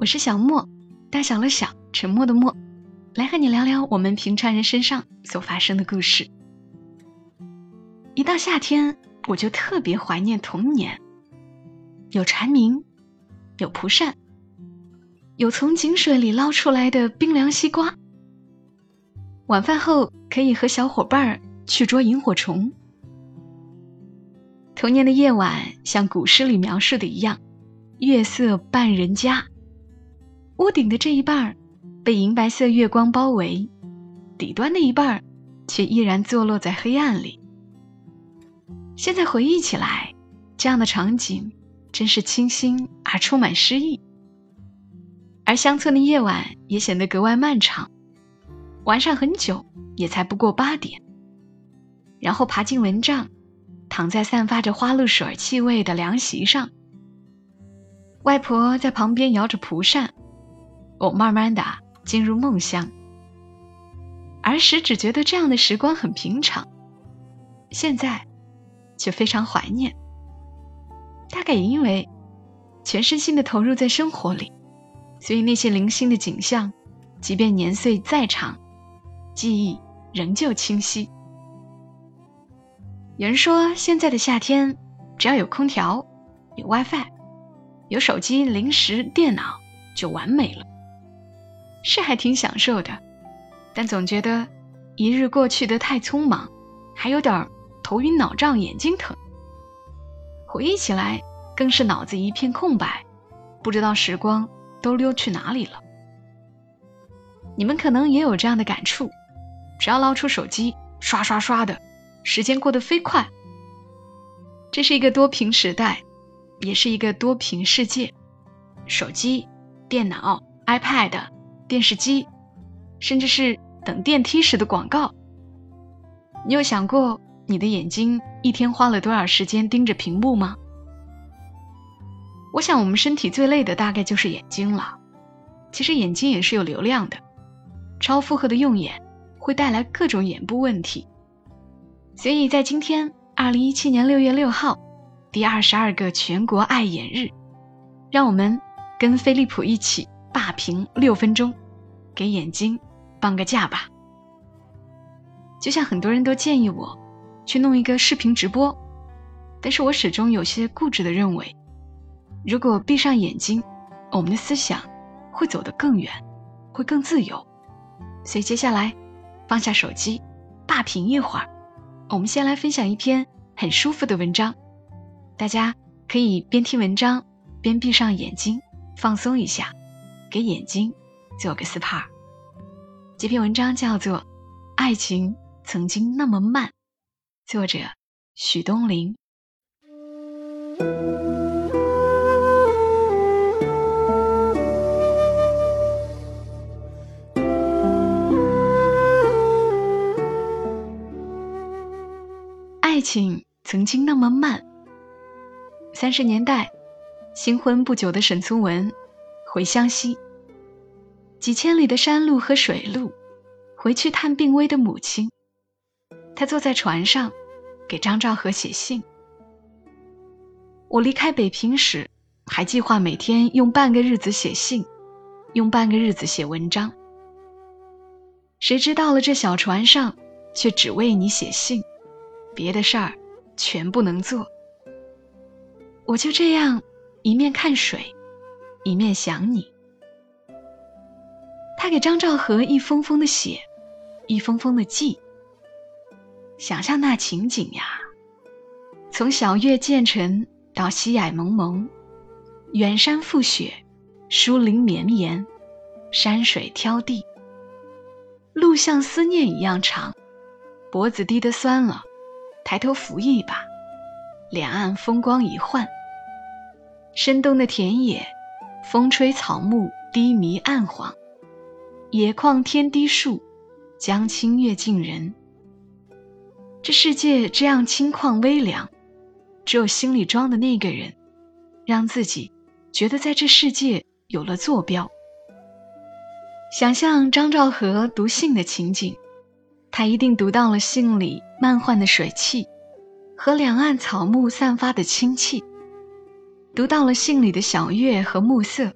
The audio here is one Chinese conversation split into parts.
我是小莫，大小的小，沉默的默，来和你聊聊我们平常人身上所发生的故事。一到夏天，我就特别怀念童年，有蝉鸣，有蒲扇，有从井水里捞出来的冰凉西瓜。晚饭后可以和小伙伴去捉萤火虫。童年的夜晚像古诗里描述的一样，月色半人家，屋顶的这一半被银白色月光包围，底端的一半却依然坐落在黑暗里。现在回忆起来，这样的场景真是清新而充满诗意。而乡村的夜晚也显得格外漫长，晚上很久也才不过八点，然后爬进蚊帐。躺在散发着花露水气味的凉席上，外婆在旁边摇着蒲扇，我慢慢的进入梦乡。儿时只觉得这样的时光很平常，现在却非常怀念。大概也因为全身心的投入在生活里，所以那些零星的景象，即便年岁再长，记忆仍旧清晰。有人说，现在的夏天，只要有空调、有 WiFi、有手机、零食、电脑，就完美了。是还挺享受的，但总觉得一日过去的太匆忙，还有点头晕脑胀、眼睛疼。回忆起来，更是脑子一片空白，不知道时光都溜去哪里了。你们可能也有这样的感触，只要捞出手机，刷刷刷的。时间过得飞快，这是一个多屏时代，也是一个多屏世界。手机、电脑、iPad、电视机，甚至是等电梯时的广告。你有想过你的眼睛一天花了多少时间盯着屏幕吗？我想，我们身体最累的大概就是眼睛了。其实眼睛也是有流量的，超负荷的用眼会带来各种眼部问题。所以在今天，二零一七年六月六号，第二十二个全国爱眼日，让我们跟飞利浦一起霸屏六分钟，给眼睛放个假吧。就像很多人都建议我去弄一个视频直播，但是我始终有些固执的认为，如果闭上眼睛，我们的思想会走得更远，会更自由。所以接下来，放下手机，霸屏一会儿。我们先来分享一篇很舒服的文章，大家可以边听文章边闭上眼睛，放松一下，给眼睛做个 SPA。这篇文章叫做《爱情曾经那么慢》，作者许东林。爱情曾经那么慢。三十年代，新婚不久的沈从文回湘西，几千里的山路和水路，回去探病危的母亲。他坐在船上，给张兆和写信。我离开北平时，还计划每天用半个日子写信，用半个日子写文章。谁知到了这小船上，却只为你写信。别的事儿全不能做，我就这样一面看水，一面想你。他给张兆和一封封的写，一封封的寄。想象那情景呀，从小月渐沉到西霭蒙蒙，远山覆雪，疏林绵延，山水挑地，路像思念一样长，脖子低得酸了。抬头扶一把，两岸风光一换。深冬的田野，风吹草木低迷暗黄。野旷天低树，江清月近人。这世界这样清旷微凉，只有心里装的那个人，让自己觉得在这世界有了坐标。想象张兆和读信的情景，他一定读到了信里漫幻的水汽和两岸草木散发的清气，读到了信里的小月和暮色，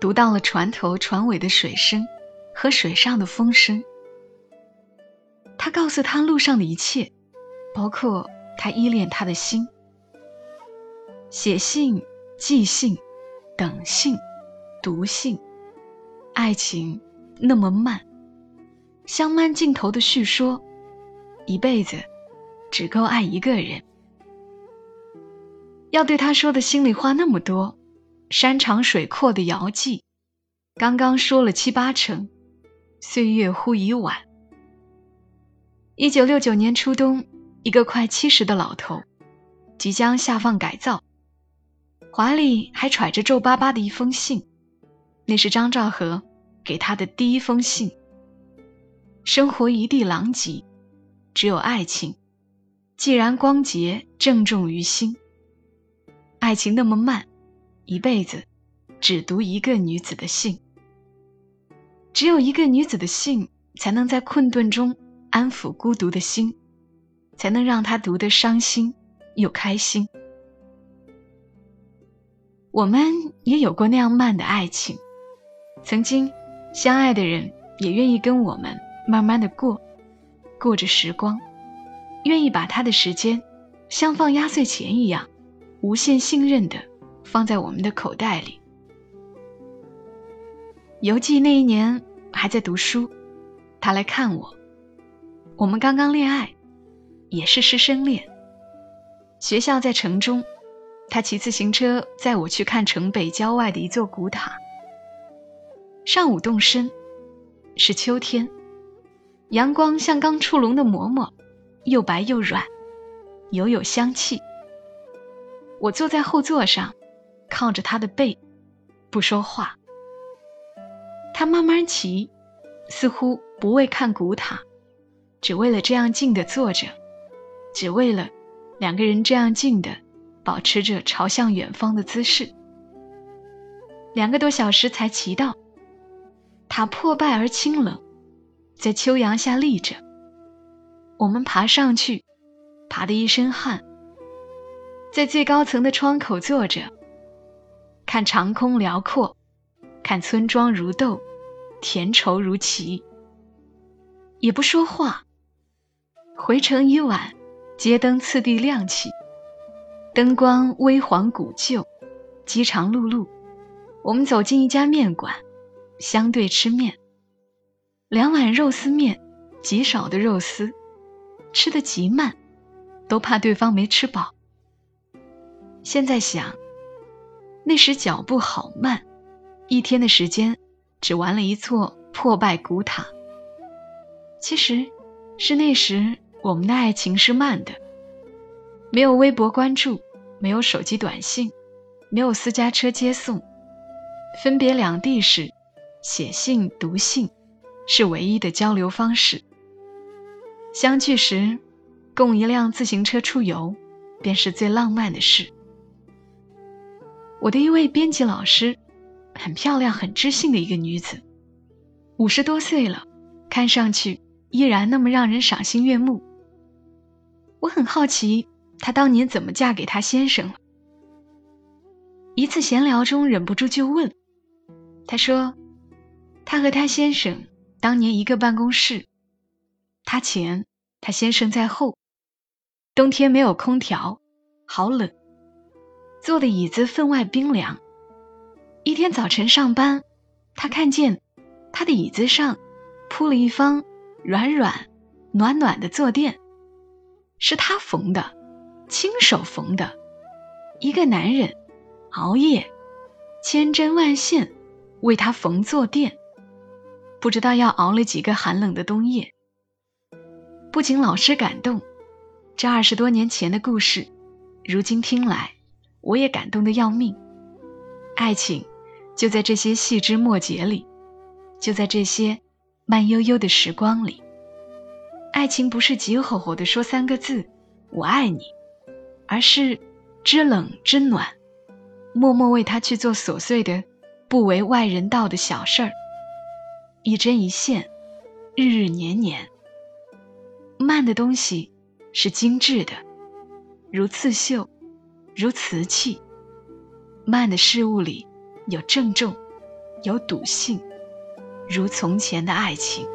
读到了船头船尾的水声。和水上的风声，他告诉他路上的一切，包括他依恋他的心。写信、寄信、等信、读信，爱情那么慢，像慢镜头的叙说，一辈子只够爱一个人。要对他说的心里话那么多，山长水阔的遥记，刚刚说了七八成。岁月忽已晚。一九六九年初冬，一个快七十的老头，即将下放改造，怀里还揣着皱巴巴的一封信，那是张兆和给他的第一封信。生活一地狼藉，只有爱情，既然光洁，郑重于心。爱情那么慢，一辈子只读一个女子的信。只有一个女子的信，才能在困顿中安抚孤独的心，才能让他读得伤心又开心。我们也有过那样慢的爱情，曾经相爱的人也愿意跟我们慢慢的过，过着时光，愿意把他的时间像放压岁钱一样，无限信任的放在我们的口袋里。犹记那一年还在读书，他来看我。我们刚刚恋爱，也是师生恋。学校在城中，他骑自行车载我去看城北郊外的一座古塔。上午动身，是秋天，阳光像刚出笼的馍馍，又白又软，犹有香气。我坐在后座上，靠着他的背，不说话。他慢慢骑，似乎不为看古塔，只为了这样静的坐着，只为了两个人这样静的保持着朝向远方的姿势。两个多小时才骑到，塔破败而清冷，在秋阳下立着。我们爬上去，爬得一身汗，在最高层的窗口坐着，看长空辽阔。看村庄如豆，田畴如棋，也不说话。回程已晚，街灯次第亮起，灯光微黄古旧，饥肠辘辘。我们走进一家面馆，相对吃面，两碗肉丝面，极少的肉丝，吃得极慢，都怕对方没吃饱。现在想，那时脚步好慢。一天的时间，只玩了一座破败古塔。其实，是那时我们的爱情是慢的，没有微博关注，没有手机短信，没有私家车接送。分别两地时，写信、读信是唯一的交流方式。相聚时，共一辆自行车出游，便是最浪漫的事。我的一位编辑老师。很漂亮、很知性的一个女子，五十多岁了，看上去依然那么让人赏心悦目。我很好奇，她当年怎么嫁给她先生了。一次闲聊中，忍不住就问，她说：“她和她先生当年一个办公室，她前，她先生在后。冬天没有空调，好冷，坐的椅子分外冰凉。”一天早晨上班，他看见他的椅子上铺了一方软软、暖暖的坐垫，是他缝的，亲手缝的。一个男人熬夜千针万线为他缝坐垫，不知道要熬了几个寒冷的冬夜。不仅老师感动，这二十多年前的故事，如今听来，我也感动的要命。爱情。就在这些细枝末节里，就在这些慢悠悠的时光里。爱情不是急吼吼的说三个字“我爱你”，而是知冷知暖，默默为他去做琐碎的、不为外人道的小事儿，一针一线，日日年年。慢的东西是精致的，如刺绣，如瓷器。慢的事物里有郑重，有笃信，如从前的爱情。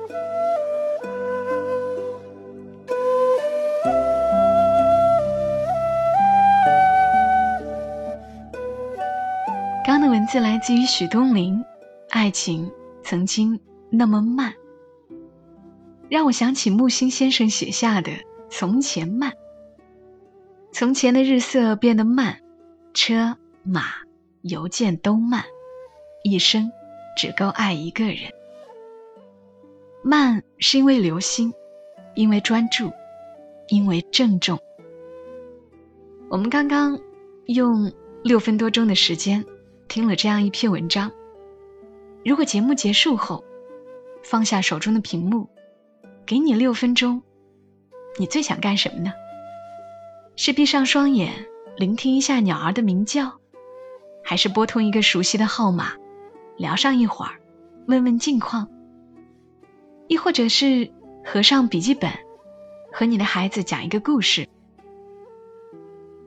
刚的文字来自于许东林，爱情曾经那么慢，让我想起木心先生写下的《从前慢》。从前的日色变得慢，车。马、邮件都慢，一生只够爱一个人。慢是因为留心，因为专注，因为郑重。我们刚刚用六分多钟的时间听了这样一篇文章。如果节目结束后，放下手中的屏幕，给你六分钟，你最想干什么呢？是闭上双眼，聆听一下鸟儿的鸣叫？还是拨通一个熟悉的号码，聊上一会儿，问问近况。亦或者是合上笔记本，和你的孩子讲一个故事。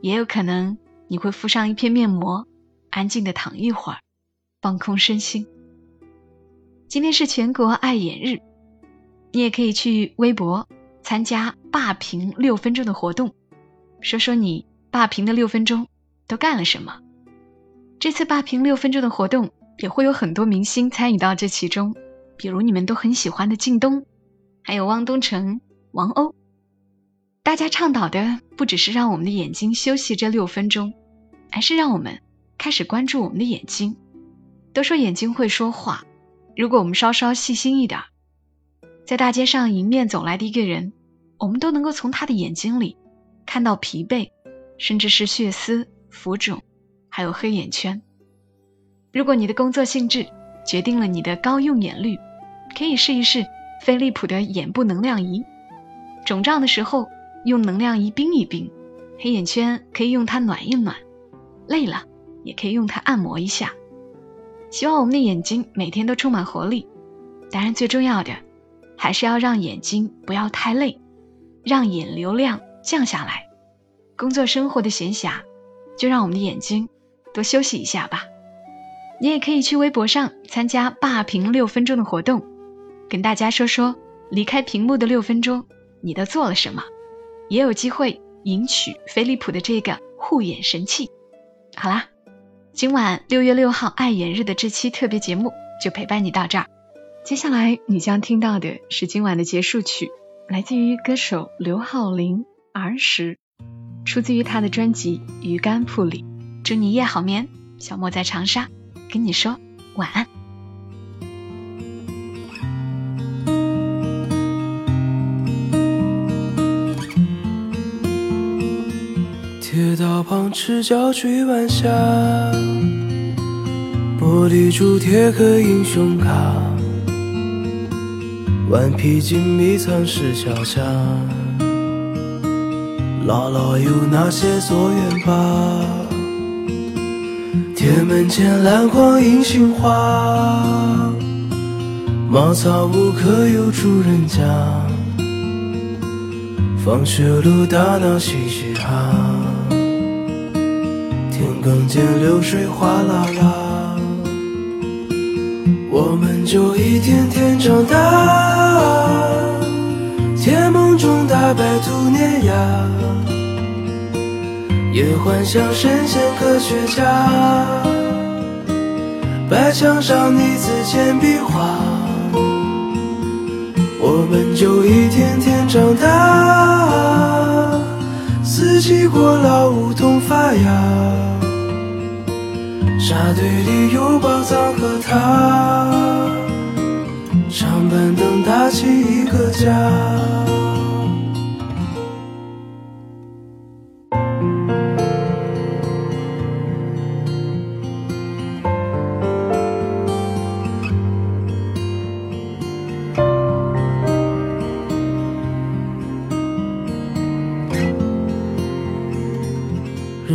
也有可能你会敷上一片面膜，安静的躺一会儿，放空身心。今天是全国爱眼日，你也可以去微博参加霸屏六分钟的活动，说说你霸屏的六分钟都干了什么。这次霸屏六分钟的活动也会有很多明星参与到这其中，比如你们都很喜欢的靳东，还有汪东城、王鸥。大家倡导的不只是让我们的眼睛休息这六分钟，而是让我们开始关注我们的眼睛。都说眼睛会说话，如果我们稍稍细心一点，在大街上迎面走来的一个人，我们都能够从他的眼睛里看到疲惫，甚至是血丝、浮肿。还有黑眼圈。如果你的工作性质决定了你的高用眼率，可以试一试飞利浦的眼部能量仪。肿胀的时候用能量仪冰一冰，黑眼圈可以用它暖一暖，累了也可以用它按摩一下。希望我们的眼睛每天都充满活力。当然，最重要的还是要让眼睛不要太累，让眼流量降下来。工作生活的闲暇，就让我们的眼睛。多休息一下吧。你也可以去微博上参加霸屏六分钟的活动，跟大家说说离开屏幕的六分钟你都做了什么，也有机会赢取飞利浦的这个护眼神器。好啦，今晚六月六号爱眼日的这期特别节目就陪伴你到这儿。接下来你将听到的是今晚的结束曲，来自于歌手刘浩林《儿时》，出自于他的专辑《鱼竿铺》里。祝你夜好眠，小莫在长沙跟你说晚安。铁道旁赤脚追晚霞，玻璃珠铁壳英雄卡，顽皮筋迷藏石桥下，姥姥有那些作业本。铁门前篮筐银杏花，茅草屋可有住人家？放学路打闹嘻嘻哈，田埂间流水哗啦啦，我们就一天天长，大白兔碾压。也幻想神仙科学家，白墙上泥字简笔画，我们就一天天长大，四季过老梧桐发芽，沙堆里有宝藏和他，长板凳搭起一个家。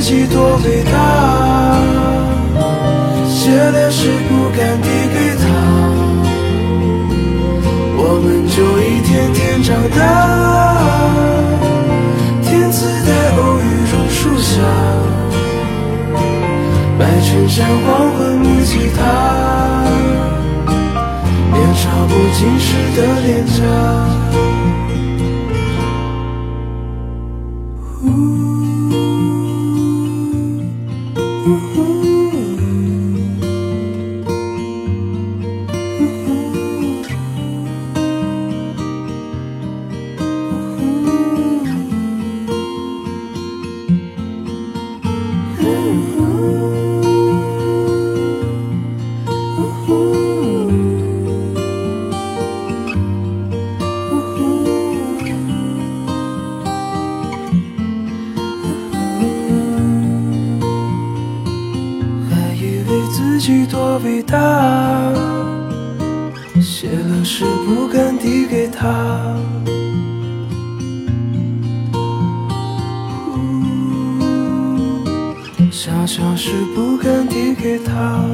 自己多伟大，写了诗不敢递给他。我们就一天天长大，天赐的偶遇榕树下，白衬衫黄昏木吉他。年少不经事的脸颊。伟大，写了诗不敢递给他，想想是不敢递给他。